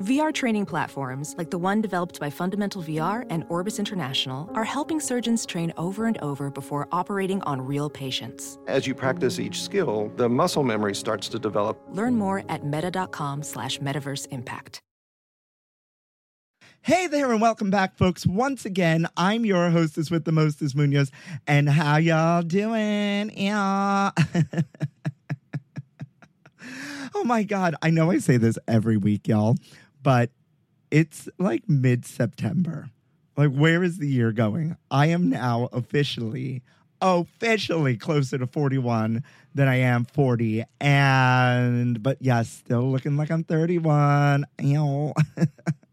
VR training platforms, like the one developed by Fundamental VR and Orbis International, are helping surgeons train over and over before operating on real patients. As you practice each skill, the muscle memory starts to develop. Learn more at meta.com slash metaverse impact. Hey there, and welcome back, folks. Once again, I'm your hostess with the mostest Munoz, and how y'all doing? Yeah. oh my God. I know I say this every week, y'all, but it's like mid September. Like, where is the year going? I am now officially, officially closer to 41 than I am 40. And, but yes, still looking like I'm 31. Ew.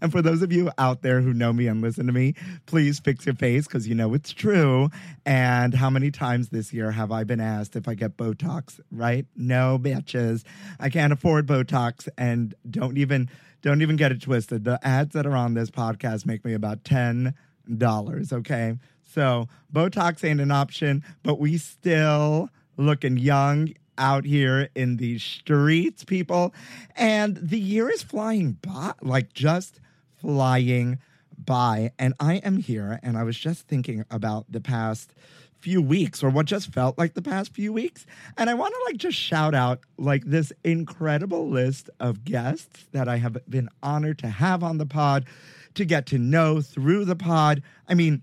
and for those of you out there who know me and listen to me, please fix your face because you know it's true. And how many times this year have I been asked if I get Botox? Right? No, bitches. I can't afford Botox, and don't even don't even get it twisted. The ads that are on this podcast make me about ten dollars. Okay, so Botox ain't an option, but we still looking young out here in the streets, people. And the year is flying by, like just flying by. And I am here, and I was just thinking about the past few weeks or what just felt like the past few weeks and i want to like just shout out like this incredible list of guests that i have been honored to have on the pod to get to know through the pod i mean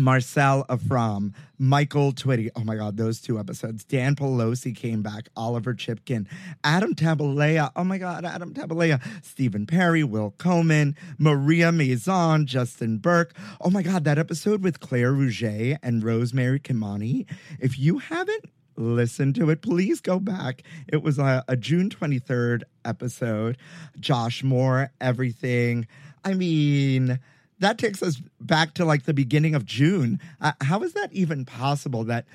Marcelle Afram, Michael Twitty. Oh my God, those two episodes. Dan Pelosi came back, Oliver Chipkin, Adam Tabalea. Oh my God, Adam Tabalea, Stephen Perry, Will Coleman, Maria Maison, Justin Burke. Oh my God, that episode with Claire Rouget and Rosemary Kimani. If you haven't listened to it, please go back. It was a, a June 23rd episode. Josh Moore, everything. I mean, that takes us back to like the beginning of June. Uh, how is that even possible that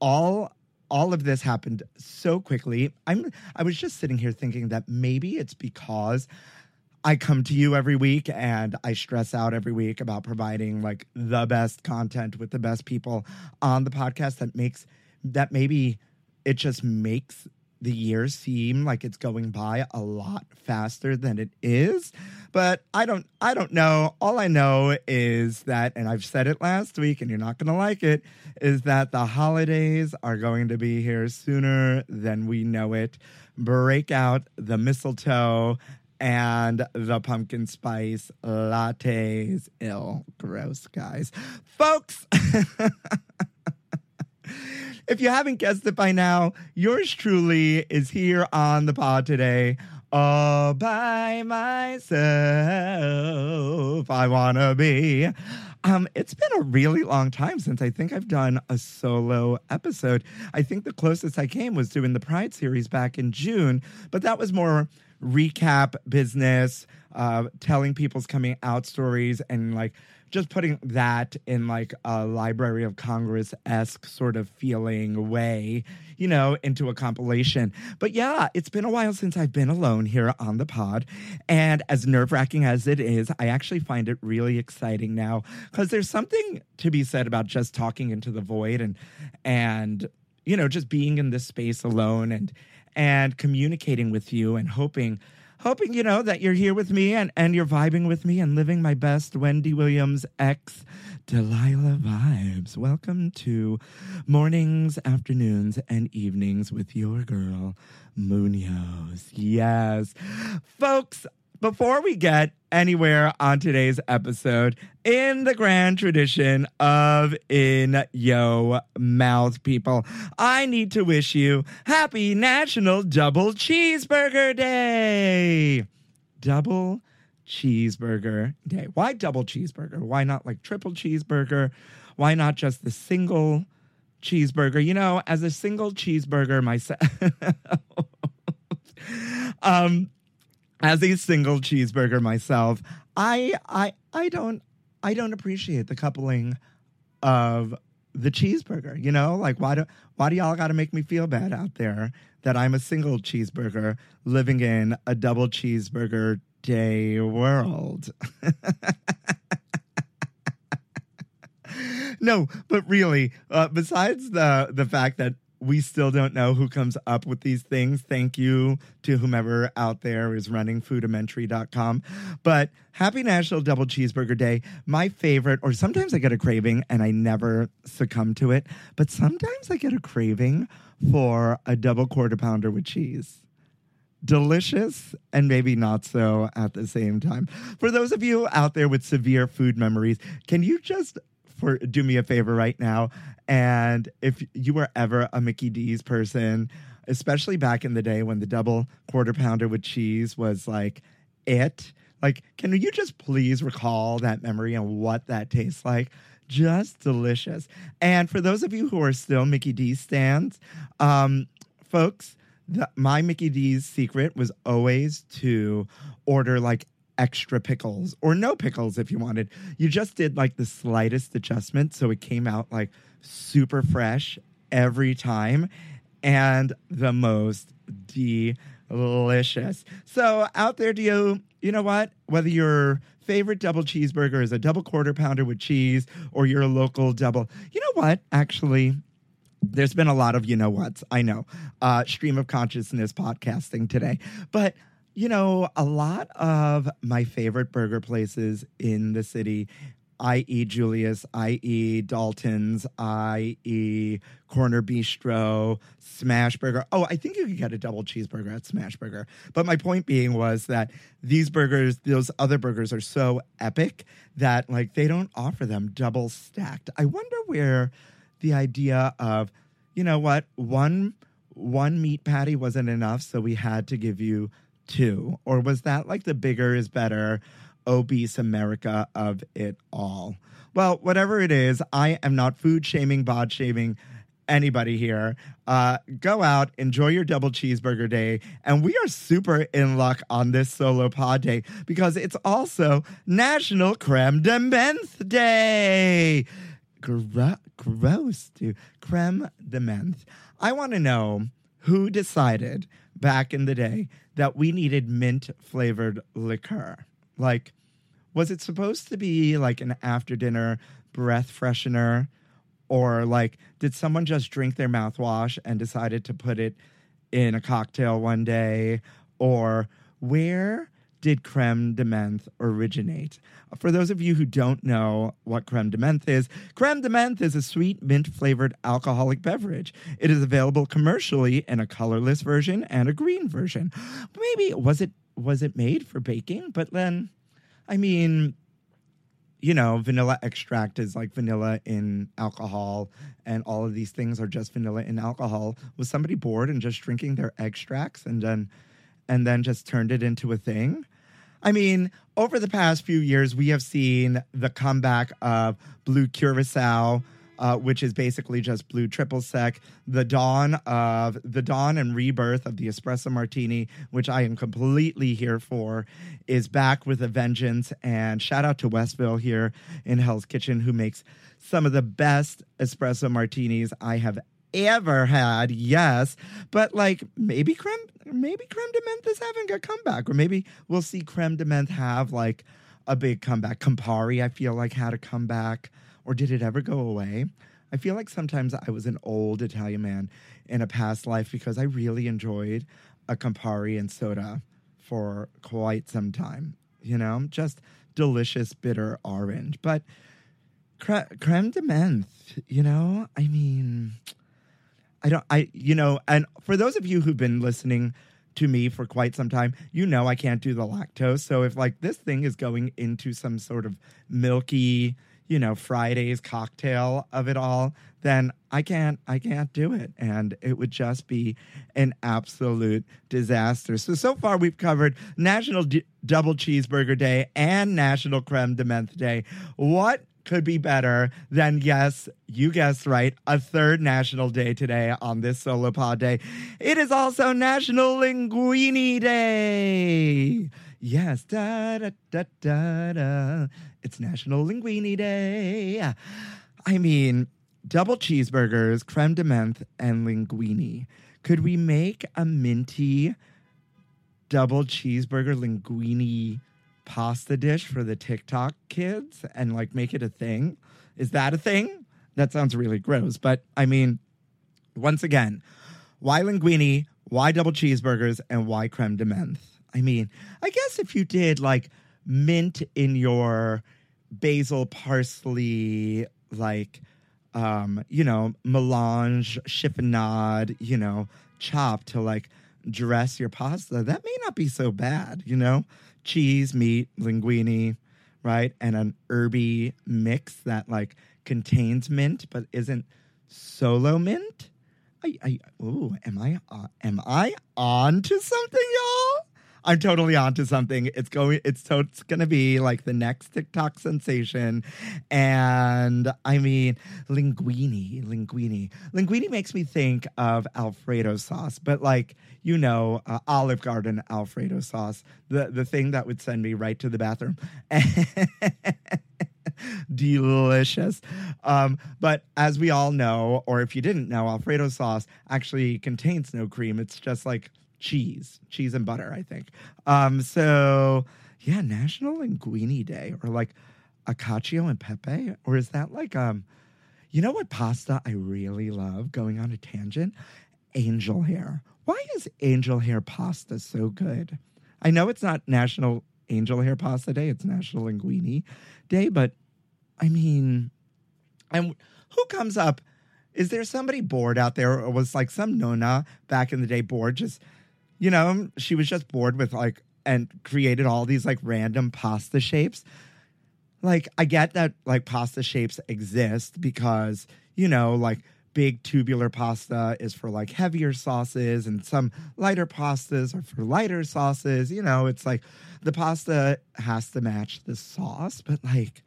all all of this happened so quickly? I'm I was just sitting here thinking that maybe it's because I come to you every week and I stress out every week about providing like the best content with the best people on the podcast that makes that maybe it just makes the years seem like it's going by a lot faster than it is but i don't i don't know. All i know is that and i've said it last week and you're not going to like it is that the holidays are going to be here sooner than we know it. Break out the mistletoe and the pumpkin spice lattes. Ill. Gross guys. Folks if you haven't guessed it by now, yours truly is here on the pod today. All by myself, I wanna be. Um, it's been a really long time since I think I've done a solo episode. I think the closest I came was doing the Pride series back in June, but that was more recap business, uh, telling people's coming out stories, and like just putting that in like a Library of Congress esque sort of feeling way, you know, into a compilation. But yeah, it's been a while since I've been alone here on the pod. And as nerve wracking as it is, I actually find it really exciting now because there's something to be said about just talking into the void and, and, you know, just being in this space alone and, and communicating with you and hoping hoping, you know, that you're here with me and, and you're vibing with me and living my best Wendy Williams X Delilah vibes. Welcome to mornings, afternoons, and evenings with your girl, Munoz. Yes. Folks, before we get anywhere on today's episode, in the grand tradition of In Yo Mouth people, I need to wish you happy National Double Cheeseburger Day. Double cheeseburger day. Why double cheeseburger? Why not like triple cheeseburger? Why not just the single cheeseburger? You know, as a single cheeseburger myself, um, as a single cheeseburger myself, I I I don't I don't appreciate the coupling of the cheeseburger. You know, like why do why do y'all got to make me feel bad out there that I'm a single cheeseburger living in a double cheeseburger day world? no, but really, uh, besides the the fact that we still don't know who comes up with these things. Thank you to whomever out there is running foodimentary.com. But happy National Double Cheeseburger Day. My favorite, or sometimes I get a craving and I never succumb to it, but sometimes I get a craving for a double quarter pounder with cheese delicious and maybe not so at the same time. For those of you out there with severe food memories, can you just for do me a favor right now and if you were ever a Mickey D's person, especially back in the day when the double quarter pounder with cheese was like it, like can you just please recall that memory and what that tastes like? Just delicious. And for those of you who are still Mickey D's stands, um, folks, the, my Mickey D's secret was always to order like extra pickles or no pickles if you wanted. You just did like the slightest adjustment so it came out like super fresh every time and the most delicious. So out there do you you know what? Whether your favorite double cheeseburger is a double quarter pounder with cheese or your local double. You know what? Actually, there's been a lot of you know what's I know uh, stream of consciousness podcasting today, but you know a lot of my favorite burger places in the city, i.e. Julius, i.e. Dalton's, i.e. Corner Bistro, Smash Burger. Oh, I think you could get a double cheeseburger at Smash Burger. But my point being was that these burgers, those other burgers, are so epic that like they don't offer them double stacked. I wonder where the idea of, you know what, one one meat patty wasn't enough, so we had to give you two, or was that like the bigger is better, obese America of it all? Well, whatever it is, I am not food shaming, bod shaming anybody here. Uh, go out, enjoy your double cheeseburger day. And we are super in luck on this solo pod day because it's also National Creme de Menthe Day. Gro- gross, dude. Creme de menthe. I want to know who decided back in the day that we needed mint flavored liqueur. Like, was it supposed to be like an after dinner breath freshener? Or like, did someone just drink their mouthwash and decided to put it in a cocktail one day? Or where did creme de menthe originate? For those of you who don't know what creme de menthe is, creme de menthe is a sweet mint flavored alcoholic beverage. It is available commercially in a colorless version and a green version. Maybe was it was it made for baking? But then, I mean, you know, vanilla extract is like vanilla in alcohol, and all of these things are just vanilla in alcohol. Was somebody bored and just drinking their extracts and then and then just turned it into a thing? I mean, over the past few years, we have seen the comeback of Blue Curacao, uh, which is basically just blue triple sec. The dawn of the dawn and rebirth of the espresso martini, which I am completely here for, is back with a vengeance. And shout out to Westville here in Hell's Kitchen, who makes some of the best espresso martinis I have ever had. Yes, but like maybe creme, maybe creme de menthe is having a comeback, or maybe we'll see creme de menthe have like a big comeback. Campari, I feel like had a comeback, or did it ever go away? I feel like sometimes I was an old Italian man in a past life because I really enjoyed a Campari and soda for quite some time. You know, just delicious bitter orange. But cre- creme de menthe, you know, I mean, I don't, I, you know, and for those of you who've been listening to me for quite some time, you know, I can't do the lactose. So if like this thing is going into some sort of milky, you know, Friday's cocktail of it all, then I can't, I can't do it. And it would just be an absolute disaster. So, so far we've covered National D- Double Cheeseburger Day and National Creme de Menthe Day. What could be better than, yes, you guessed right, a third national day today on this solo pod day. It is also National Linguini Day. Yes, da da da da da. It's National Linguini Day. I mean, double cheeseburgers, creme de menthe, and linguini. Could we make a minty double cheeseburger linguini pasta dish for the TikTok kids and like make it a thing? Is that a thing? That sounds really gross. But I mean, once again, why linguini? Why double cheeseburgers? And why creme de menthe? I mean, I guess if you did like mint in your basil parsley, like, um, you know, melange, chiffonade, you know, chop to like dress your pasta, that may not be so bad, you know? Cheese, meat, linguine, right? And an herby mix that like contains mint but isn't solo mint. I, I, ooh, am I, uh, am I on to something, y'all? I'm totally onto something. It's going. It's so it's gonna be like the next TikTok sensation, and I mean linguini, linguini, linguini makes me think of Alfredo sauce, but like you know, uh, Olive Garden Alfredo sauce, the the thing that would send me right to the bathroom. delicious. Um, but as we all know, or if you didn't know, Alfredo sauce actually contains no cream. It's just like cheese, cheese and butter, I think. Um, so yeah, National Linguini Day, or like a cacio and Pepe, or is that like um, you know what pasta I really love? Going on a tangent, angel hair. Why is angel hair pasta so good? I know it's not National Angel Hair Pasta Day; it's National Linguini Day, but I mean, and who comes up? Is there somebody bored out there, or was like some nona back in the day bored? Just you know, she was just bored with like and created all these like random pasta shapes. Like I get that like pasta shapes exist because you know like big tubular pasta is for like heavier sauces and some lighter pastas are for lighter sauces. You know, it's like the pasta has to match the sauce, but like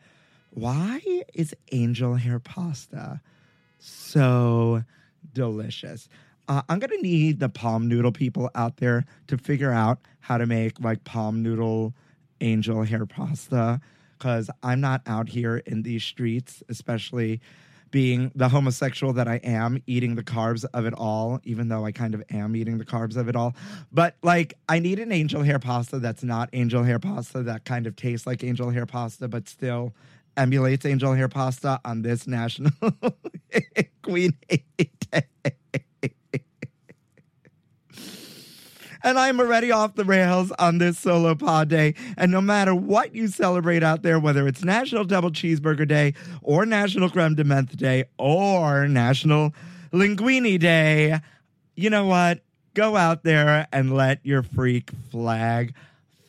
why is angel hair pasta so delicious? Uh, I'm gonna need the palm noodle people out there to figure out how to make like palm noodle angel hair pasta because I'm not out here in these streets, especially being the homosexual that I am, eating the carbs of it all, even though I kind of am eating the carbs of it all. But like, I need an angel hair pasta that's not angel hair pasta that kind of tastes like angel hair pasta, but still emulates angel hair pasta on this national Queen Day. And I'm already off the rails on this solo pod day. And no matter what you celebrate out there, whether it's National Double Cheeseburger Day or National Creme de Menthe Day or National Linguini Day, you know what? Go out there and let your freak flag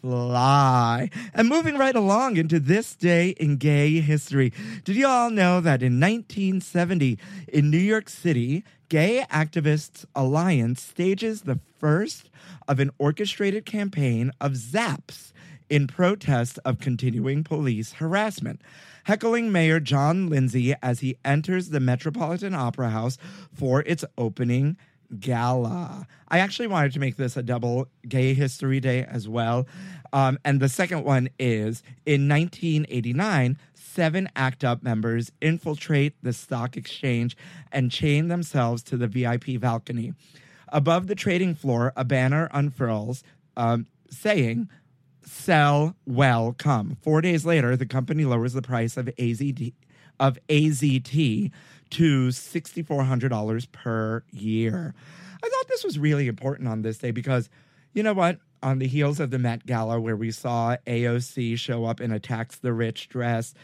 fly. And moving right along into this day in gay history, did you all know that in 1970 in New York City, Gay Activists Alliance stages the first of an orchestrated campaign of zaps in protest of continuing police harassment, heckling Mayor John Lindsay as he enters the Metropolitan Opera House for its opening gala. I actually wanted to make this a double gay history day as well. Um, and the second one is in 1989, seven ACT UP members infiltrate the stock exchange and chain themselves to the VIP balcony. Above the trading floor, a banner unfurls um, saying, Sell well, come. Four days later, the company lowers the price of AZD, of AZT to $6,400 per year. I thought this was really important on this day because, you know what? On the heels of the Met Gala, where we saw AOC show up in a tax the rich dress,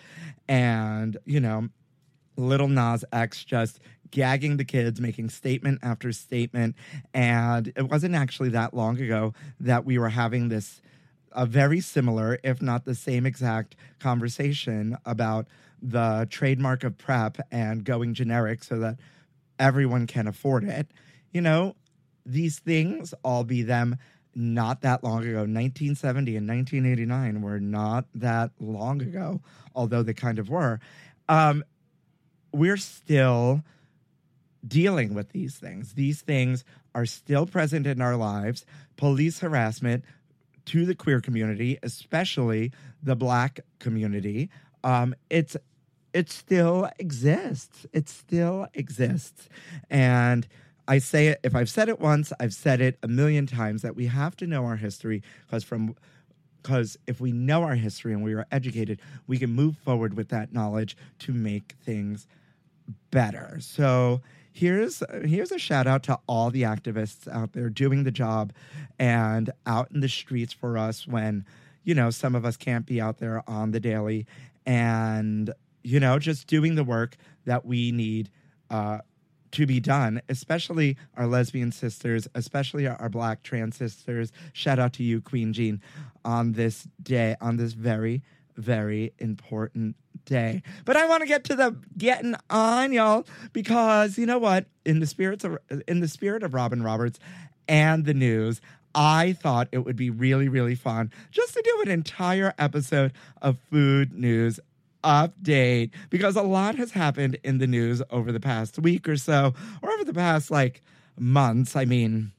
and, you know, Lil Nas X just gagging the kids, making statement after statement. And it wasn't actually that long ago that we were having this a very similar, if not the same exact conversation about the trademark of PrEP and going generic so that everyone can afford it. You know, these things, all be them, not that long ago. 1970 and 1989 were not that long ago, although they kind of were. Um, we're still dealing with these things. These things are still present in our lives. Police harassment to the queer community, especially the black community, um, it's it still exists. It still exists, and I say it. If I've said it once, I've said it a million times that we have to know our history because from because if we know our history and we are educated, we can move forward with that knowledge to make things better. So here's here's a shout out to all the activists out there doing the job and out in the streets for us when you know some of us can't be out there on the daily and you know just doing the work that we need uh, to be done, especially our lesbian sisters, especially our, our, black trans sisters. Shout out to you, Qween Jean, on this day, on this very, very important day. But I want to get to the getting on, y'all, because you know what? In the spirits of in the spirit of Robin Roberts and the news, I thought it would be really, really fun just to do an entire episode of food news update because a lot has happened in the news over the past week or so, or over the past like months. I mean,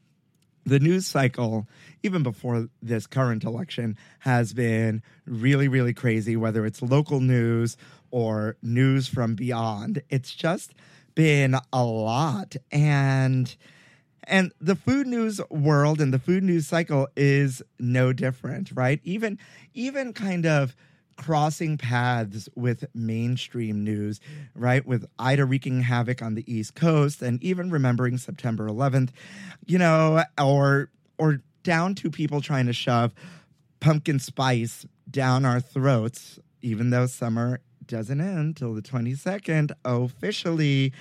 the news cycle, even before this current election, has been really, really crazy, whether it's local news or news from beyond. It's just been a lot. And and the food news world and the food news cycle is no different, right? Even even kind of crossing paths with mainstream news, right? With Ida wreaking havoc on the East Coast and even remembering September 11th, you know, or or down to people trying to shove pumpkin spice down our throats, even though summer doesn't end till the 22nd officially.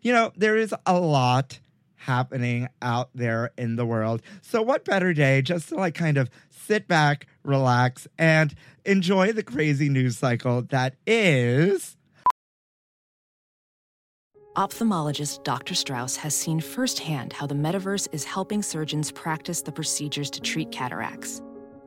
You know, there is a lot happening out there in the world. So, what better day just to like kind of sit back, relax, and enjoy the crazy news cycle that is. Ophthalmologist Dr. Strauss has seen firsthand how the metaverse is helping surgeons practice the procedures to treat cataracts.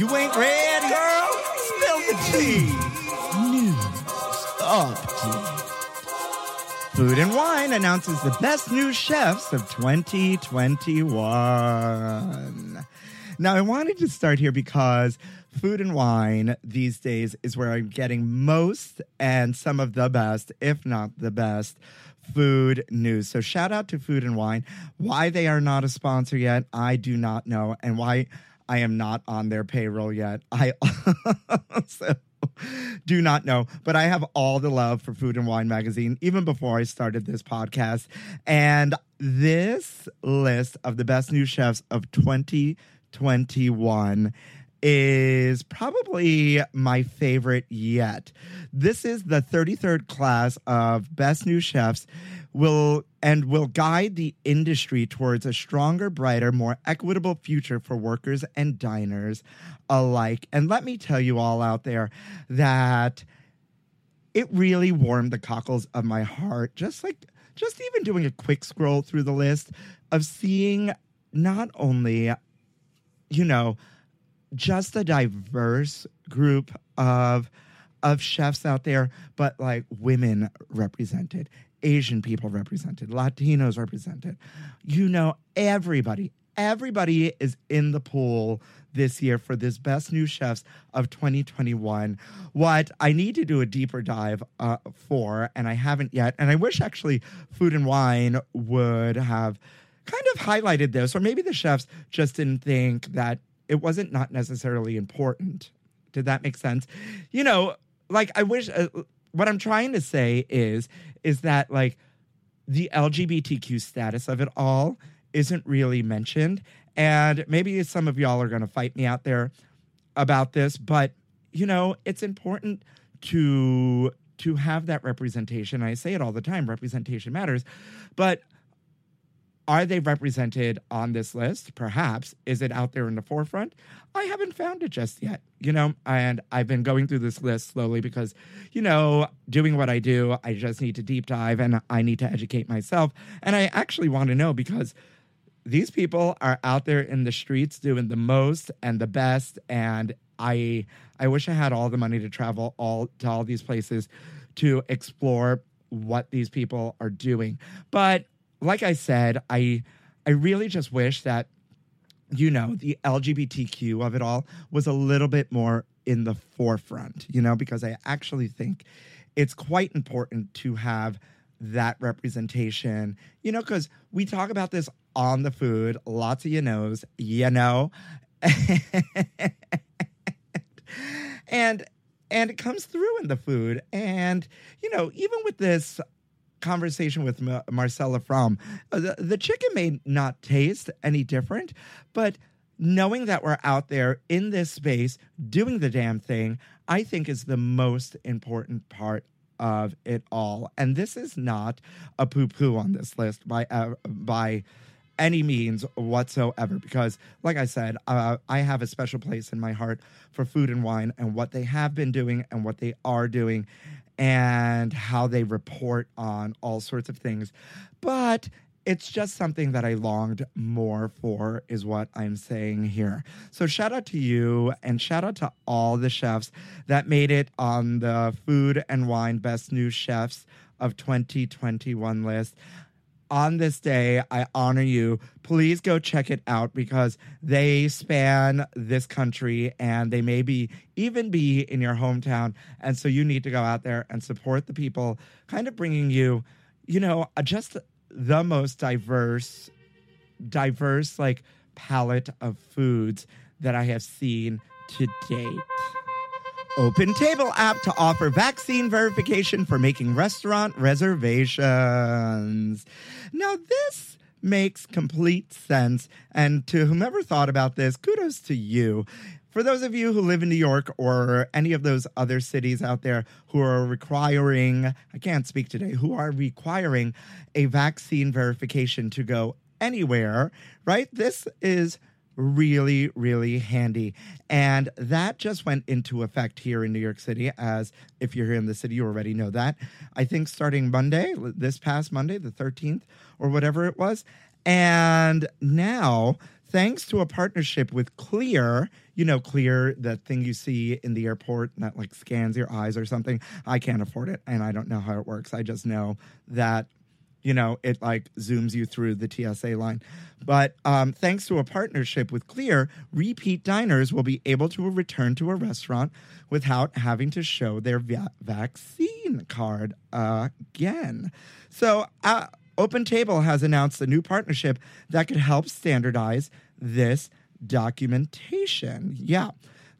You ain't ready, girl. Spill the tea. News update. Food and Wine announces the best new chefs of 2021. Now, I wanted to start here because food and wine these days is where I'm getting most and some of the best, if not the best, food news. So shout out to Food and Wine. Why they are not a sponsor yet, I do not know, and why I am not on their payroll yet. I do not know, but I have all the love for Food and Wine magazine even before I started this podcast. And this list of the best new chefs of 2021 is probably my favorite yet. This is the 33rd class of Best New Chefs will and will guide the industry towards a stronger, brighter, more equitable future for workers and diners alike. And let me tell you all out there that it really warmed the cockles of my heart just like just even doing a quick scroll through the list of seeing not only you know just a diverse group of of chefs out there, but like women represented, Asian people represented, Latinos represented. You know, everybody, everybody is in the pool this year for this best new chefs of 2021 what i need to do a deeper dive uh, for and i haven't yet and i wish actually food and wine would have kind of highlighted this or maybe the chefs just didn't think that it wasn't not necessarily important. Did that make sense? You know like i wish uh, what i'm trying to say is is that like the lgbtq status of it all isn't really mentioned. And maybe some of y'all are going to fight me out there about this but you know it's important to to have that representation. I say it all the time representation matters. But are they represented on this list? Perhaps. Is it out there in the forefront? I haven't found it just yet, you know, and I've been going through this list slowly because, you know, doing what I do, I just need to deep dive and I need to educate myself. And I actually want to know because these people are out there in the streets doing the most and the best and I I wish I had all the money to travel all to all these places to explore what these people are doing. But like I said, I I really just wish that you know the LGBTQ of it all was a little bit more in the forefront, you know, because I actually think it's quite important to have that representation, you know, because we talk about this on the food, lots of you knows, you know. and and it comes through in the food. And, you know, even with this conversation with Ma- Marcelle Afram, uh, the, the chicken may not taste any different, but knowing that we're out there in this space doing the damn thing, I think is the most important part of it all. And this is not a poo poo on this list by uh, by any means whatsoever because like i said uh, i have a special place in my heart for food and wine and what they have been doing and what they are doing and how they report on all sorts of things but it's just something that I longed more for, is what I'm saying here. So, shout out to you and shout out to all the chefs that made it on the Food and Wine Best New Chefs of 2021 list on this day, I honor you. Please go check it out because they span this country and they may be even be in your hometown. And so you need to go out there and support the people, kind of bringing you, you know, just the most diverse, diverse like palette of foods that I have seen to date. Open Table app to offer vaccine verification for making restaurant reservations. Now, this makes complete sense. And to whomever thought about this, kudos to you. For those of you who live in New York or any of those other cities out there who are requiring, I can't speak today, who are requiring a vaccine verification to go anywhere, right? This is really, really handy. And that just went into effect here in New York City, as if you're here in the city, you already know that. I think starting Monday, this past Monday, the 13th, or whatever it was. And now, thanks to a partnership with Clear, you know, Clear, the thing you see in the airport that like scans your eyes or something. I can't afford it and I don't know how it works. I just know that you know, it like zooms you through the TSA line. But um, thanks to a partnership with Clear, repeat diners will be able to return to a restaurant without having to show their va- vaccine card again. So, uh, Open Table has announced a new partnership that could help standardize this documentation. Yeah.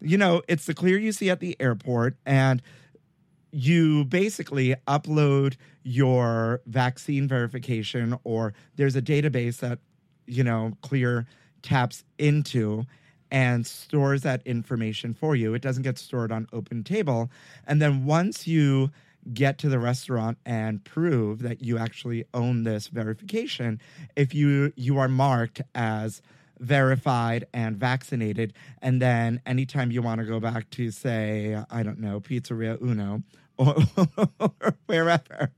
You know, it's the Clear you see at the airport, and you basically upload your vaccine verification or there's a database that you know clear taps into and stores that information for you. It doesn't get stored on open table and then once you get to the restaurant and prove that you actually own this verification if you you are marked as verified and vaccinated and then anytime you want to go back to say i don't know pizzeria uno or, wherever.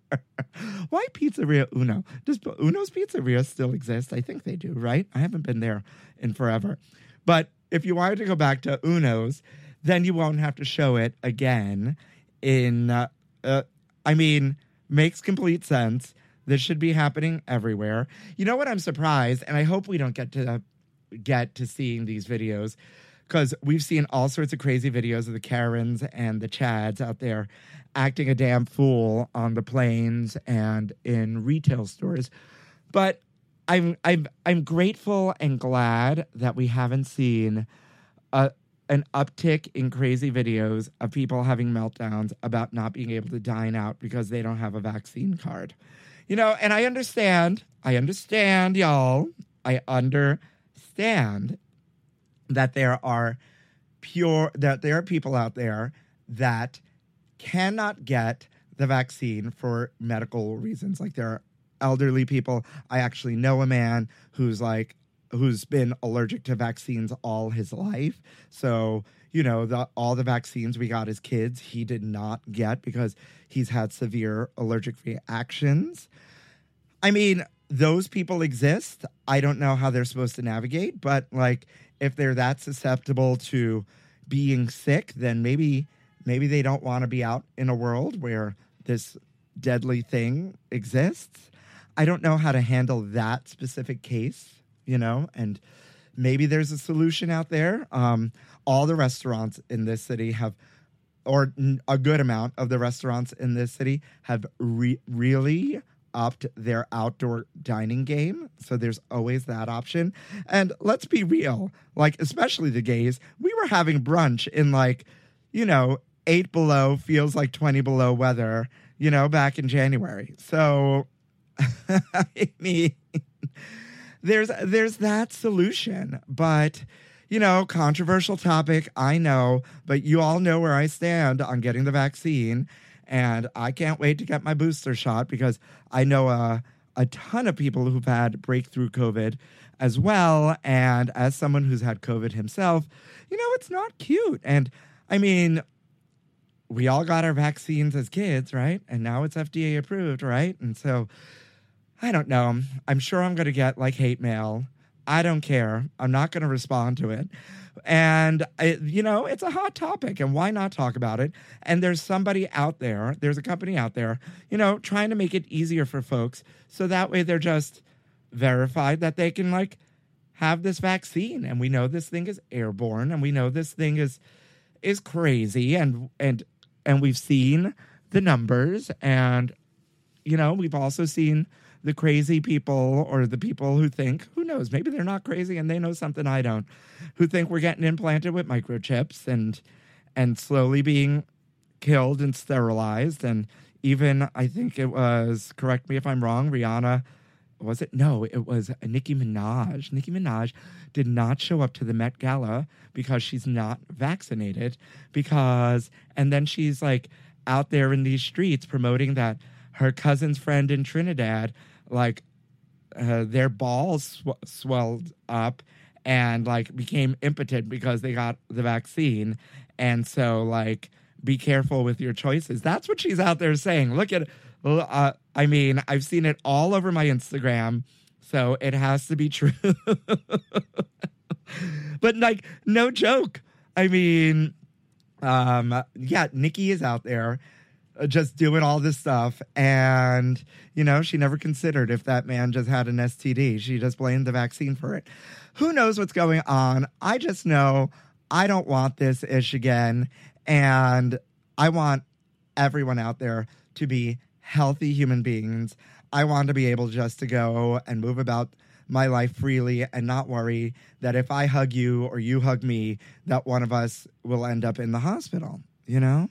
Why pizzeria uno? Does uno's pizzeria still exist? I think they do right? I haven't been there in forever. But if you wanted to go back to uno's then you won't have to show it again in uh, uh, i mean makes complete sense. This should be happening everywhere. You know what i'm surprised and i hope we don't get to get to seeing these videos because we've seen all sorts of crazy videos of the Karens and the Chads out there acting a damn fool on the planes and in retail stores. But I'm I'm I'm grateful and glad that we haven't seen a an uptick in crazy videos of people having meltdowns about not being able to dine out because they don't have a vaccine card. You know, and I understand, I understand, y'all. I understand that there are pure that there are people out there that cannot get the vaccine for medical reasons. Like there are elderly people. I actually know a man who's like who's been allergic to vaccines all his life. So, you know, the all the vaccines we got as kids, he did not get because he's had severe allergic reactions. I mean, those people exist. I don't know how they're supposed to navigate, but like if they're that susceptible to being sick, then maybe maybe they don't want to be out in a world where this deadly thing exists. I don't know how to handle that specific case, you know, and maybe there's a solution out there. Um, all the restaurants in this city have, or a good amount of the restaurants in this city have re- really upped their outdoor dining game. So there's always that option. And let's be real, like, especially the gays, we were having brunch in like, you know, eight below feels like 20 below weather, you know, back in January. So, I mean, there's there's that solution, but you know, controversial topic, I know, but you all know where I stand on getting the vaccine and I can't wait to get my booster shot because I know a a ton of people who've had breakthrough COVID as well and as someone who's had COVID himself, you know, it's not cute. And I mean, we all got our vaccines as kids, right? And now it's FDA approved, right? And so I don't know. I'm sure I'm going to get like hate mail. I don't care. I'm not going to respond to it. And, I, you know, it's a hot topic, and why not talk about it? And there's somebody out there, there's a company out there, you know, trying to make it easier for folks so that way they're just verified that they can, like, have this vaccine. And we know this thing is airborne, and we know this thing is is crazy and and and we've seen the numbers and you know we've also seen the crazy people or the people who think who knows maybe they're not crazy and they know something i don't who think we're getting implanted with microchips and and slowly being killed and sterilized and even i think it was correct me if i'm wrong rihanna was it? No, it was Nicki Minaj. Nicki Minaj did not show up to the Met Gala because she's not vaccinated. Because, and then she's like out there in these streets promoting that her cousin's friend in Trinidad, like, uh, their balls sw- swelled up and like became impotent because they got the vaccine. And so, like, be careful with your choices. That's what she's out there saying. Look at uh, I mean, I've seen it all over my Instagram, so it has to be true. but like, no joke. I mean, um, yeah, nicki is out there Uh, just doing all this stuff, and you know, she never considered if that man just had an STD. She just blamed the vaccine for it. Who knows what's going on? I just know I don't want this ish again, and I want everyone out there to be healthy human beings. I want to be able just to go and move about my life freely and not worry that if I hug you or you hug me, that one of us will end up in the hospital, you know?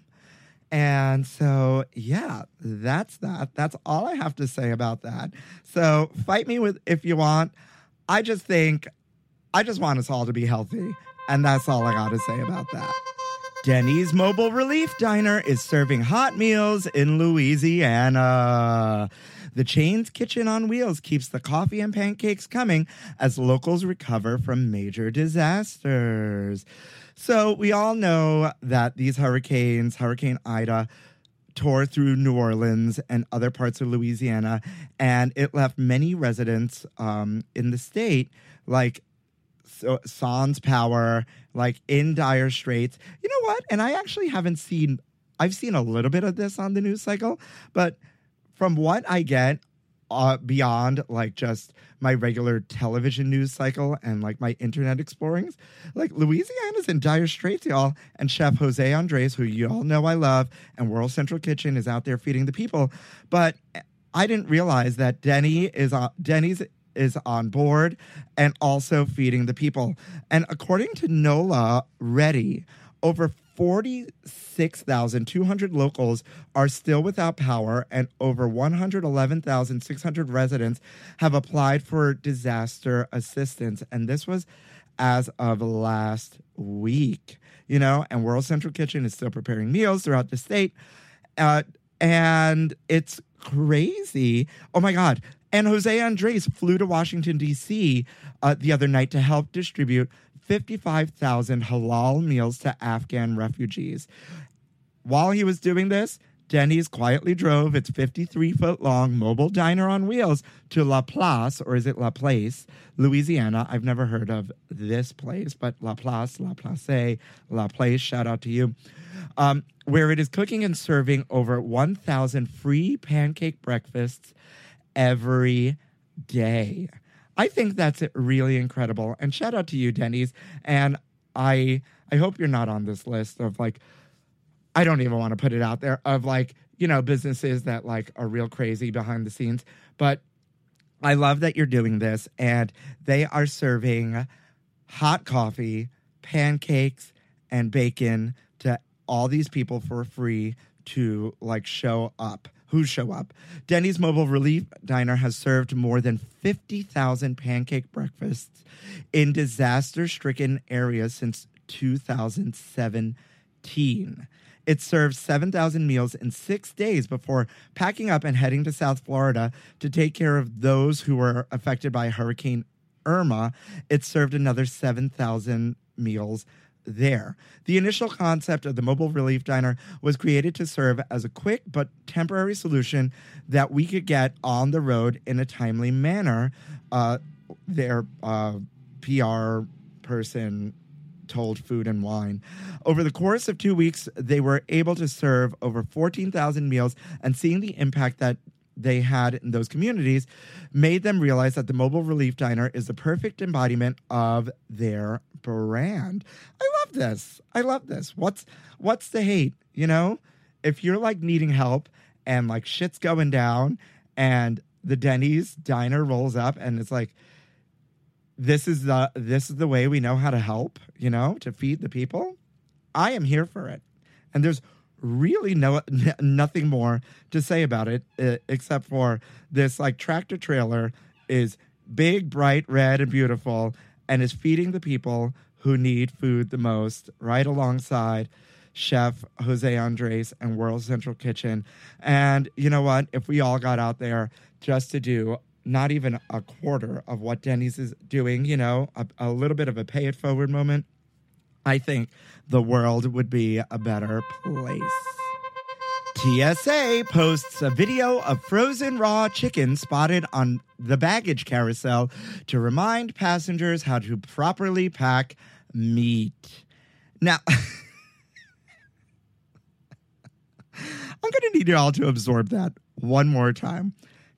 And so, yeah, that's that. That's all I have to say about that. So, fight me with if you want. I just think I just want us all to be healthy. And that's all I got to say about that. Denny's Mobile Relief Diner is serving hot meals in Louisiana. The chain's kitchen on wheels keeps the coffee and pancakes coming as locals recover from major disasters. So, we all know that these hurricanes, Hurricane Ida, tore through New Orleans and other parts of Louisiana, and it left many residents um, in the state like Sans Power, like in dire straits. You know what? And I actually haven't seen, I've seen a little bit of this on the news cycle, but from what I get, uh, beyond like just my regular television news cycle and like my internet explorings. Like Louisiana's in dire straits, y'all. And Chef Jose Andres, who you all know I love, and World Central Kitchen is out there feeding the people. But I didn't realize that Denny is on Denny's is on board and also feeding the people. And according to NOLA Ready, over 46,200 locals are still without power, and over 111,600 residents have applied for disaster assistance. And this was as of last week, you know, and World Central Kitchen is still preparing meals throughout the state. Uh, and it's crazy. Oh my God. And Jose Andres flew to Washington, D.C. Uh, the other night to help distribute 55,000 halal meals to Afghan refugees. While he was doing this, Denny's quietly drove its 53 foot long mobile diner on wheels to La Place, or is it La Place, Louisiana. I've never heard of this place, but La Place, La Place, La Place, shout out to you. Um, where it is cooking and serving over 1,000 free pancake breakfasts every day. I think that's really incredible. And shout out to you, Denny's. And I I hope you're not on this list of like I don't even want to put it out there of like, you know, businesses that like are real crazy behind the scenes. But I love that you're doing this and they are serving hot coffee, pancakes, and bacon to all these people for free to like show up. Who show up? Denny's Mobile Relief Diner has served more than 50,000 pancake breakfasts in disaster stricken areas since 2017. It served 7,000 meals in six days before packing up and heading to South Florida to take care of those who were affected by Hurricane Irma. It served another 7,000 meals there. The initial concept of the mobile relief diner was created to serve as a quick but temporary solution that we could get on the road in a timely manner. Uh, their uh, PR person told Food and Wine. Over the course of two weeks, they were able to serve over 14,000 meals, and seeing the impact that they had in those communities made them realize that the mobile relief diner is the perfect embodiment of their brand. I love this. I love this. What's what's the hate, you know? If you're like needing help and like shit's going down and the Denny's diner rolls up and it's like this is the this is the way we know how to help, you know, to feed the people. I am here for it. And there's really no n- nothing more to say about it uh, except for this like tractor trailer is big, bright, red, and beautiful, and is feeding the people who need food the most, right alongside Chef Jose Andres and World Central Kitchen. And you know what? If we all got out there just to do not even a quarter of what Denny's is doing, you know, a, a little bit of a pay it forward moment, I think the world would be a better place. TSA posts a video of frozen raw chicken spotted on the baggage carousel to remind passengers how to properly pack meat. Now, I'm going to need you all to absorb that one more time.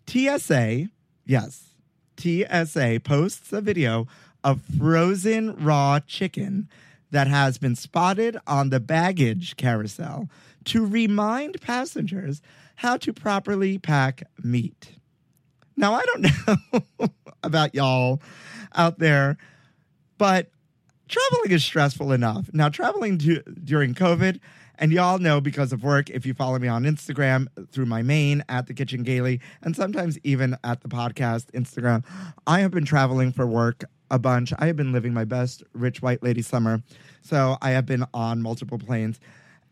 TSA, yes, TSA posts a video of frozen raw chicken that has been spotted on the baggage carousel to remind passengers how to properly pack meat. Now, I don't know about y'all out there, but traveling is stressful enough. Now, traveling to, during COVID, and y'all know because of work, if you follow me on Instagram through my main at the Kitchen Gaily, and sometimes even at the podcast Instagram, I have been traveling for work a bunch. I have been living my best rich white lady summer. So I have been on multiple planes.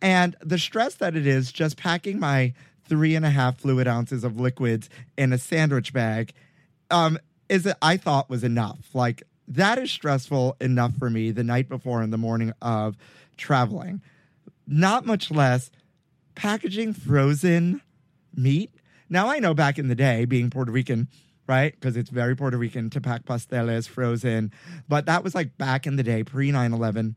And the stress that it is just packing my three and a half fluid ounces of liquids in a sandwich bag um, is I thought was enough. Like that is stressful enough for me the night before and the morning of traveling. Not much less packaging frozen meat. Now I know back in the day, being Puerto Rican, right? Because it's very Puerto Rican to pack pasteles frozen. But that was like back in the day, pre 9 11,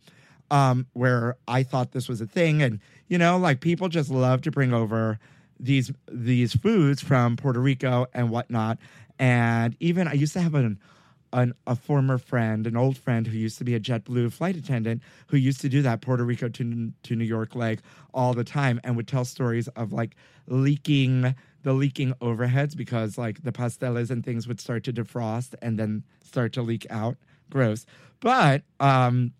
um, where I thought this was a thing. And, you know, like people just love to bring over these these foods from Puerto Rico and whatnot. And even I used to have an, an a former friend, an old friend who used to be a JetBlue flight attendant who used to do that Puerto Rico to to New York leg all the time and would tell stories of like leaking the leaking overheads because like the pasteles and things would start to defrost and then start to leak out. Gross. But um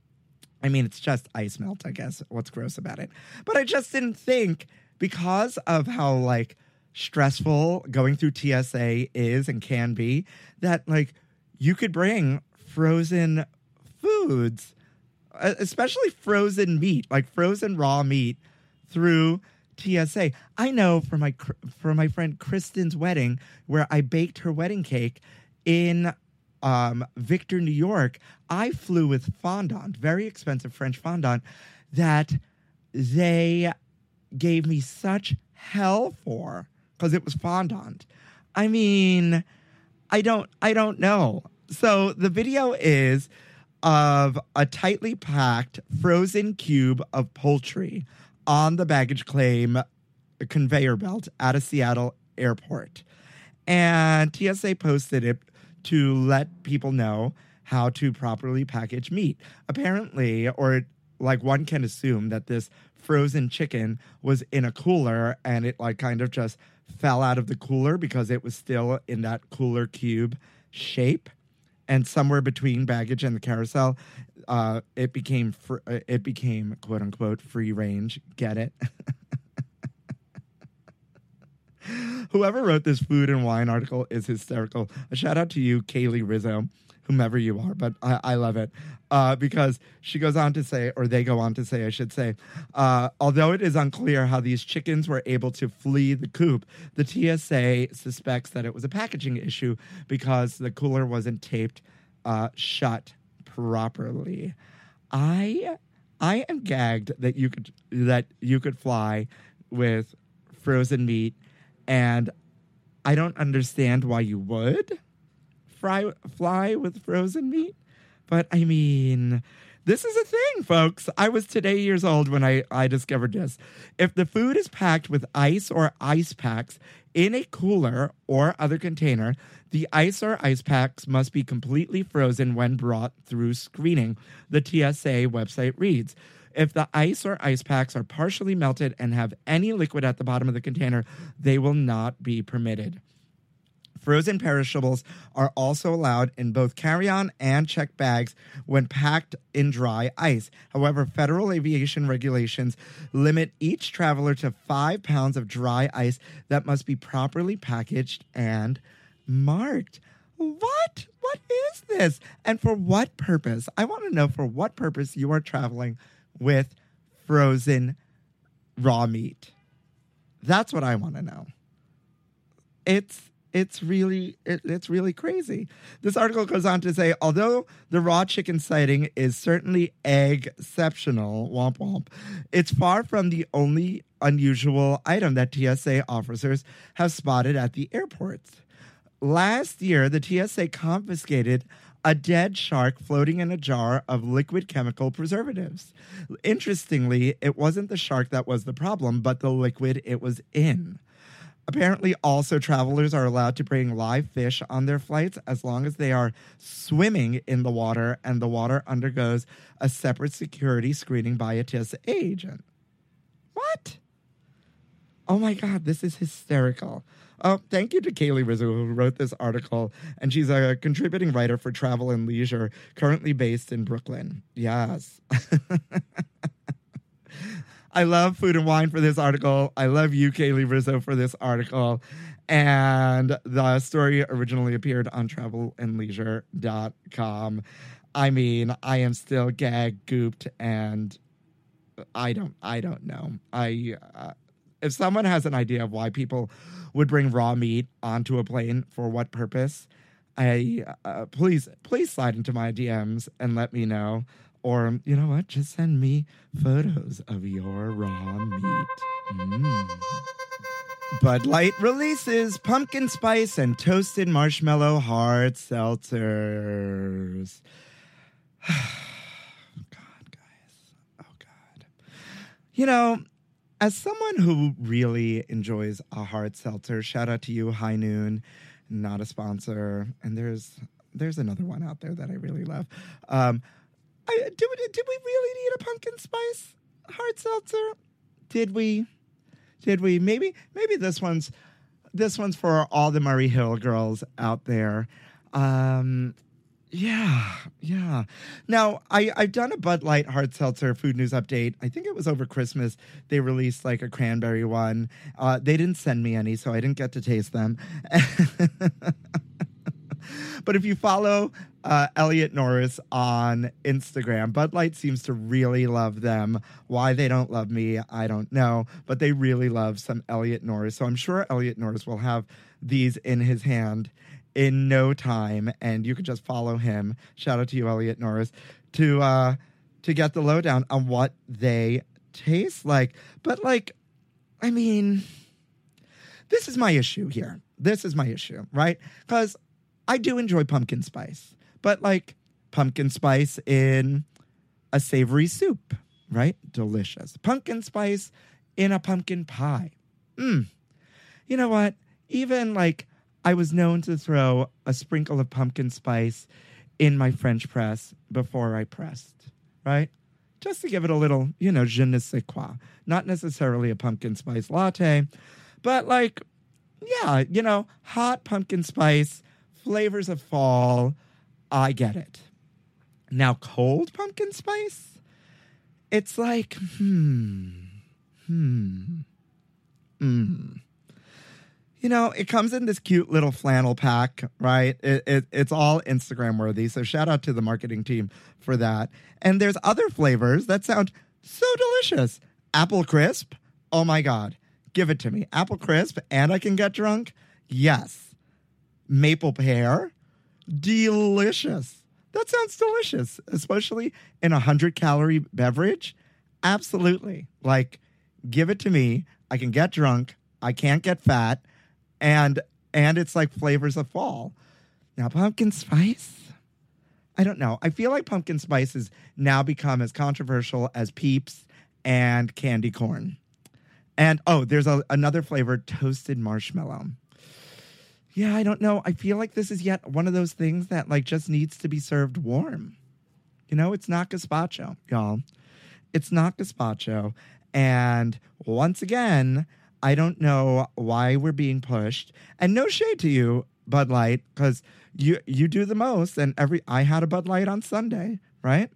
I mean, it's just ice melt, I guess. What's gross about it? But I just didn't think because of how like stressful going through TSA is and can be that like you could bring frozen foods, especially frozen meat, like frozen raw meat through TSA. I know for my for my friend Kristen's wedding where I baked her wedding cake in um, Victor, New York, I flew with fondant, very expensive French fondant, that they gave me such hell for because it was fondant. I mean, I don't, I don't know. So the video is of a tightly packed frozen cube of poultry on the baggage claim conveyor belt at a Seattle airport. And TSA posted it to let people know how to properly package meat. Apparently, or like one can assume that this frozen chicken was in a cooler and it like kind of just fell out of the cooler because it was still in that cooler cube shape. And somewhere between baggage and the carousel uh, it became fr- uh, it became quote unquote free range. Get it Whoever wrote this food and wine article is hysterical. A shout out to you, Cailey Rizzo, whomever you are, but I, I love it uh, because she goes on to say, or they go on to say, I should say, uh, although it is unclear how these chickens were able to flee the coop, the TSA suspects that it was a packaging issue because the cooler wasn't taped uh, shut properly. I I am gagged that you could that you could fly with frozen meat and I don't understand why you would fry, fly with frozen meat. But I mean, this is a thing, folks. I was today years old when I, I discovered this. If the food is packed with ice or ice packs in a cooler or other container, the ice or ice packs must be completely frozen when brought through screening, the TSA website reads. If the ice or ice packs are partially melted and have any liquid at the bottom of the container, they will not be permitted. Frozen perishables are also allowed in both carry on and checked bags when packed in dry ice. However, federal aviation regulations limit each traveler to five pounds of dry ice that must be properly packaged and marked. What? What is this? And for what purpose? I want to know for what purpose you are traveling with frozen raw meat. That's what I want to know. It's it's really it, it's really crazy. This article goes on to say, although the raw chicken sighting is certainly egg exceptional, womp womp, it's far from the only unusual item that TSA officers have spotted at the airports. Last year, the TSA confiscated a dead shark floating in a jar of liquid chemical preservatives. Interestingly, it wasn't the shark that was the problem, but the liquid it was in. Apparently, also, travelers are allowed to bring live fish on their flights as long as they are swimming in the water and the water undergoes a separate security screening by a TSA agent. What? Oh my God, this is hysterical. Oh, thank you to Cailey Rizzo, who wrote this article, and she's a contributing writer for Travel and Leisure, currently based in Brooklyn. Yes. I love food and wine for this article. I love you, Cailey Rizzo, for this article. And the story originally appeared on travelandleisure.com. I mean, I am still gag gooped and I don't I don't know. I uh, if someone has an idea of why people would bring raw meat onto a plane for what purpose, I uh, please please slide into my DMs and let me know. Or you know what? Just send me photos of your raw meat. Mm. Bud Light releases pumpkin spice and toasted marshmallow hard seltzers. God, guys. Oh, God. You know, as someone who really enjoys a hard seltzer, shout out to you, High Noon, not a sponsor, and there's there's another one out there that I really love. Um, I, do did we really need a pumpkin spice hard seltzer? Did we? Did we? Maybe maybe this one's this one's for all the Murray Hill girls out there. Um, yeah, yeah. Now I I've done a Bud Light hard seltzer food news update. I think it was over Christmas. They released like a cranberry one. Uh, they didn't send me any, so I didn't get to taste them. but if you follow uh, Elliot Norris on Instagram, Bud Light seems to really love them. Why they don't love me, I don't know, but they really love some Elliot Norris. So I'm sure Elliot Norris will have these in his hand in no time, and you could just follow him. Shout out to you, Elliot Norris, to uh, to get the lowdown on what they taste like. But like, I mean, this is my issue here. This is my issue, right? Because I do enjoy pumpkin spice, but like pumpkin spice in a savory soup, right? Delicious. Pumpkin spice in a pumpkin pie. Mm. You know what? Even like I was known to throw a sprinkle of pumpkin spice in my French press before I pressed, right? Just to give it a little, you know, je ne sais quoi. Not necessarily a pumpkin spice latte, but like, yeah, you know, hot pumpkin spice, flavors of fall. I get it. Now, cold pumpkin spice, it's like, hmm, hmm you know, it comes in this cute little flannel pack, right? It, it, it's all Instagram worthy. So shout out to the marketing team for that. And there's other flavors that sound so delicious. Apple crisp. Oh my God. Give it to me. Apple crisp and I can get drunk. Yes. Maple pear. Delicious. That sounds delicious, especially in a 100 calorie beverage. Absolutely. Like, give it to me. I can get drunk. I can't get fat and and it's like flavors of fall. Now pumpkin spice, I don't know. I feel like pumpkin spice has now become as controversial as Peeps and candy corn. And oh, there's a, another flavor, toasted marshmallow. Yeah, I don't know. I feel like this is yet one of those things that like just needs to be served warm. You know, it's not gazpacho, y'all. It's not gazpacho. And once again, I don't know why we're being pushed. And no shade to you, Bud Light, because you you do the most. And every I had a Bud Light on Sunday, right?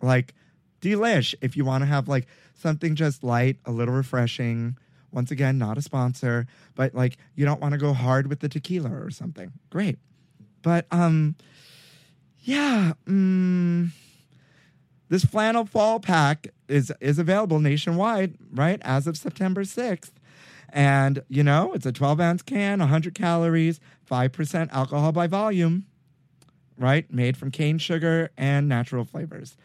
Like delish if you want to have like something just light, a little refreshing. Once again, not a sponsor, but like you don't want to go hard with the tequila or something. Great. But um yeah, mm, this flannel fall pack is is available nationwide, right? As of September 6th. And, you know, it's a 12 ounce can, 100 calories, 5% alcohol by volume, right? Made from cane sugar and natural flavors.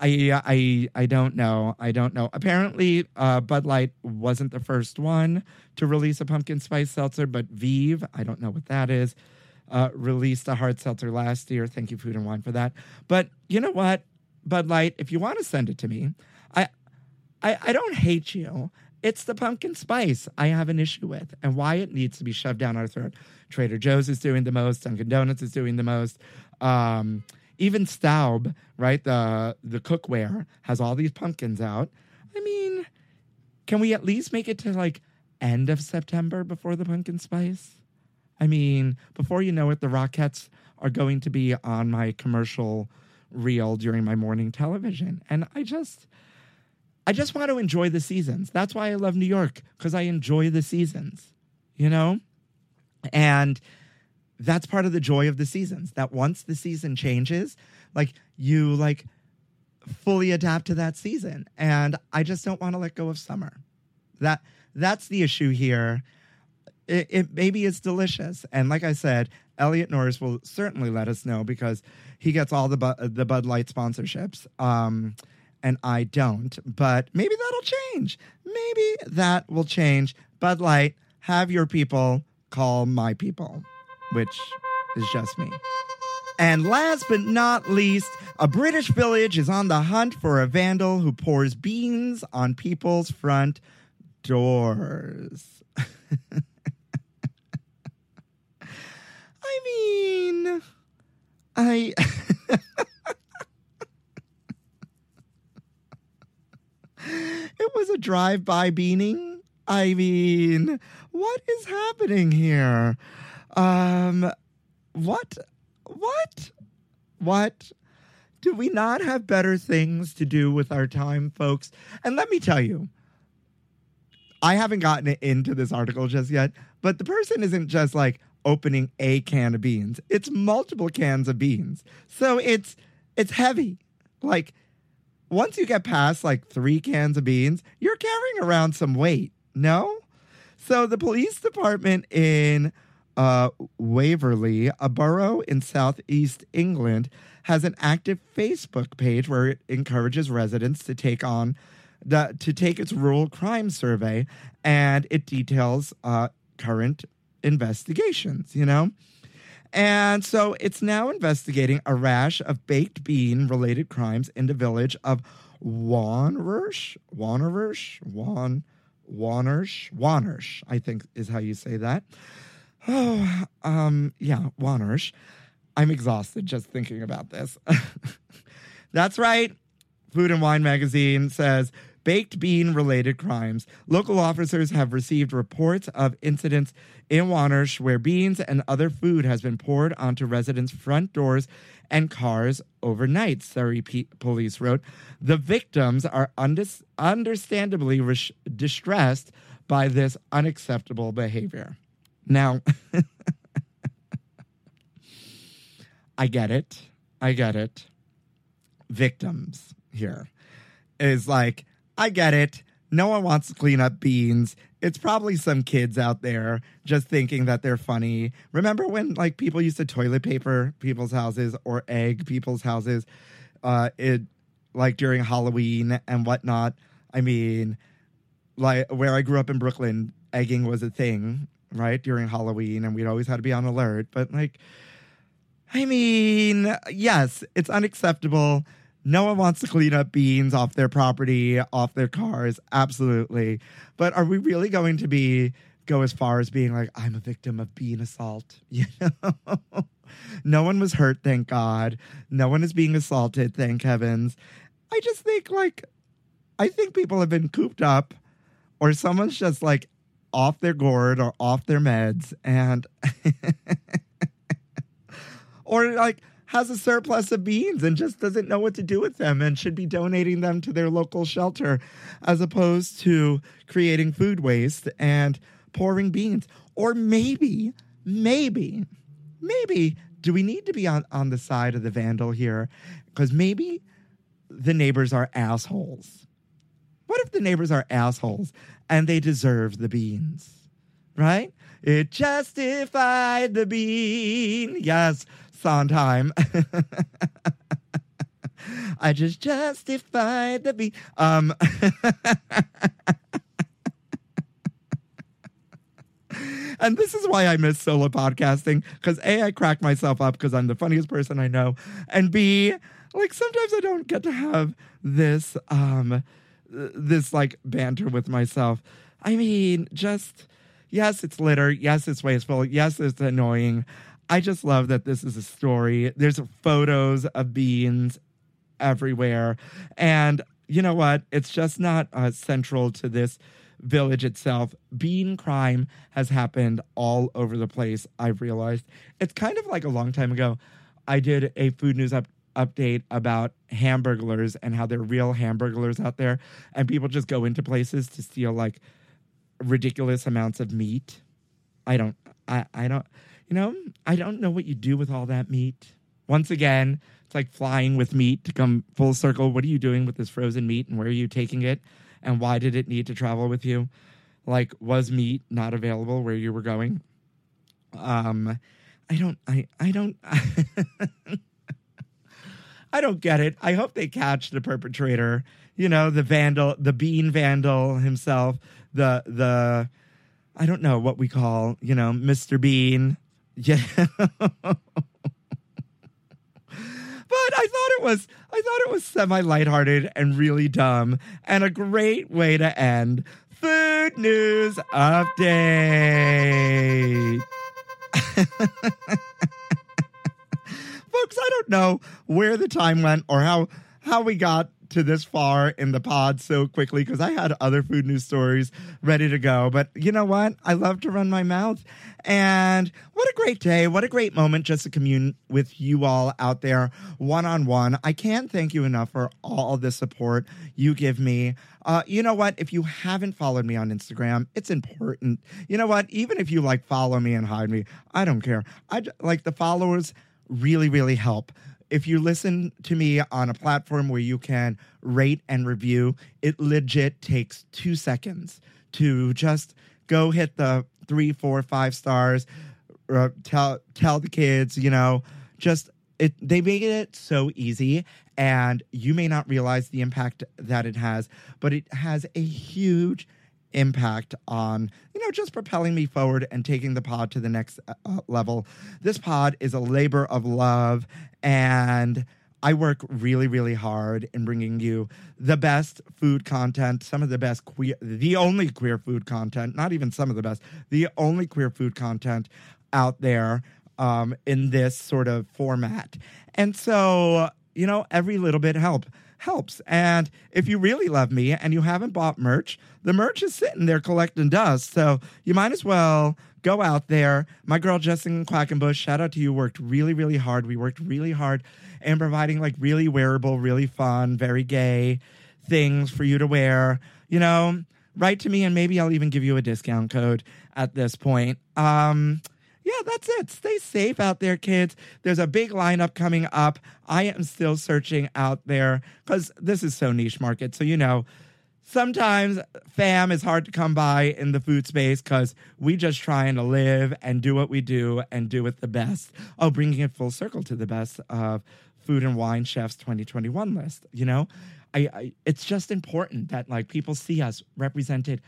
I, I, I don't know. I don't know. Apparently, uh, Bud Light wasn't the first one to release a pumpkin spice seltzer, but Vive, I don't know what that is, uh, released a hard seltzer last year. Thank you, Food and Wine, for that. But you know what, Bud Light, if you want to send it to me, I, I, I don't hate you. It's the pumpkin spice I have an issue with and why it needs to be shoved down our throat. Trader Joe's is doing the most, Dunkin' Donuts is doing the most. Um, even Staub, right? The the cookware has all these pumpkins out. I mean, can we at least make it to like end of September before the pumpkin spice? I mean, before you know it, the Rockettes are going to be on my commercial reel during my morning television. And I just I just want to enjoy the seasons. That's why I love New York because I enjoy the seasons, you know? And that's part of the joy of the seasons that once the season changes, like you like fully adapt to that season. And I just don't want to let go of summer. That that's the issue here. It, it maybe it's delicious. And like I said, Elliot Norris will certainly let us know because he gets all the the Bud Light sponsorships. Um, and I don't. But maybe that'll change. Maybe that will change. Bud Light, have your people call my people, which is just me. And last but not least, a British village is on the hunt for a vandal who pours beans on people's front doors. I mean, I. it was a drive by beaning. I mean, what is happening here? Um, what? What? What? Do we not have better things to do with our time, folks? And let me tell you, I haven't gotten it into this article just yet, but the person isn't just like opening a can of beans. It's multiple cans of beans. So it's it's heavy. Like once you get past like 3 cans of beans, you're carrying around some weight. No? So the police department in uh, Waverley, a borough in southeast England, has an active Facebook page where it encourages residents to take on the to take its rural crime survey, and it details uh, current investigations. You know. And so it's now investigating a rash of baked bean related crimes in the village of Wonersh, Wonersh, Wan, Wonersh, Wonersh, I think is how you say that. Oh, um, yeah, Wonersh. I'm exhausted just thinking about this. That's right. Food and Wine magazine says baked bean related crimes. Local officers have received reports of incidents in Wonersh where beans and other food has been poured onto residents' front doors and cars overnight, Surrey P- police wrote. The victims are undis- understandably res- distressed by this unacceptable behavior. Now, I get it. I get it. Victims here is like, I get it. No one wants to clean up beans. It's probably some kids out there just thinking that they're funny. Remember when like people used to toilet paper people's houses or egg people's houses? Uh, it like during Halloween and whatnot. I mean, like where I grew up in Brooklyn, egging was a thing, right? During Halloween, and we'd always had to be on alert. But like, I mean, yes, it's unacceptable. No one wants to clean up beans off their property, off their cars. Absolutely. But are we really going to be go as far as being like, I'm a victim of bean assault? You know? no one was hurt, thank God. No one is being assaulted, thank heavens. I just think like I think people have been cooped up or someone's just like off their gourd or off their meds and or like has a surplus of beans and just doesn't know what to do with them and should be donating them to their local shelter as opposed to creating food waste and pouring beans. Or maybe, maybe, maybe, do we need to be on, on the side of the vandal here? Because maybe the neighbors are assholes. What if the neighbors are assholes and they deserve the beans? Right? It justified the bean. Yes, Sondheim. I just justified the bean. Um, and this is why I miss solo podcasting because A, I crack myself up because I'm the funniest person I know, and B, like sometimes I don't get to have this um this like banter with myself. I mean, just yes, it's litter. Yes, it's wasteful. Yes, it's annoying. I just love that this is a story. There's photos of beans everywhere. And you know what? It's just not uh, central to this village itself. Bean crime has happened all over the place, I've realized. It's kind of like a long time ago. I did a food news up, update about hamburglers and how they're real hamburglers out there. And people just go into places to steal like ridiculous amounts of meat. I don't, I, I don't, you know, I don't know what you do with all that meat. Once again, it's like flying with meat to come full circle. What are you doing with this frozen meat and where are you taking it? And why did it need to travel with you? Like, was meat not available where you were going? Um, I don't, I, I don't, I don't get it. I hope they catch the perpetrator. You know, the vandal, the bean vandal himself, the, the, I don't know what we call, you know, Mr. Bean. Yeah. But I thought it was I thought it was semi lighthearted and really dumb and a great way to end food news update. Folks, I don't know where the time went or how how we got to this far in the pod so quickly because I had other food news stories ready to go. But you know what? I love to run my mouth. And what a great day. What a great moment just to commune with you all out there one on one. I can't thank you enough for all the support you give me. Uh, you know what? If you haven't followed me on Instagram, it's important. You know what? Even if you like follow me and hide me, I don't care. I like the followers really, really help if you listen to me on a platform where you can rate and review, it legit takes two seconds to just go hit the three, four, five stars. Uh, tell tell the kids, you know, just it. They made it so easy, and you may not realize the impact that it has, but it has a huge impact on you know just propelling me forward and taking the pod to the next uh, level this pod is a labor of love and I work really, really hard in bringing you the best food content, some of the best queer, the only queer food content, not even some of the best, the only queer food content out there um, in this sort of format. And so, you know, every little bit help helps. And if you really love me and you haven't bought merch, the merch is sitting there collecting dust. So you might as well go out there. My girl Justin Quackenbush, shout out to you, worked really, really hard. We worked really hard in providing like really wearable, really fun, very gay things for you to wear. You know, write to me and maybe I'll even give you a discount code at this point. Um, yeah, that's it. Stay safe out there, kids. There's a big lineup coming up. I am still searching out there because this is so niche market. So, you know, sometimes fam is hard to come by in the food space because we just trying to live and do what we do and do it the best. Oh, bringing it full circle to the best of Food and Wine Chefs 2021 list. You know, I, I it's just important that like people see us represented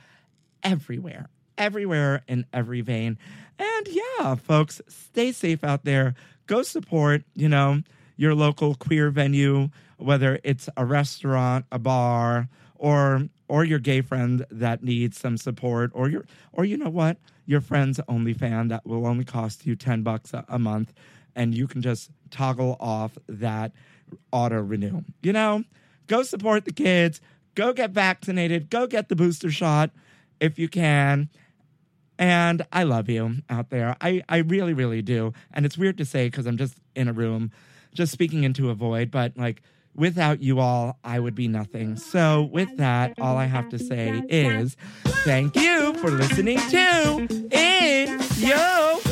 everywhere, everywhere in every vein. And yeah, folks, stay safe out there. Go support, you know, your local queer venue, whether it's a restaurant, a bar, or or your gay friend that needs some support, or your or you know what, your friend's only fan that will only cost you ten bucks a, a month, and you can just toggle off that auto renew. You know, go support the kids. Go get vaccinated. Go get the booster shot if you can. And I love you out there. I, I really, really do. And it's weird to say because I'm just in a room, just speaking into a void, but like without you all, I would be nothing. So, with that, all I have to say is thank you for listening to In Yo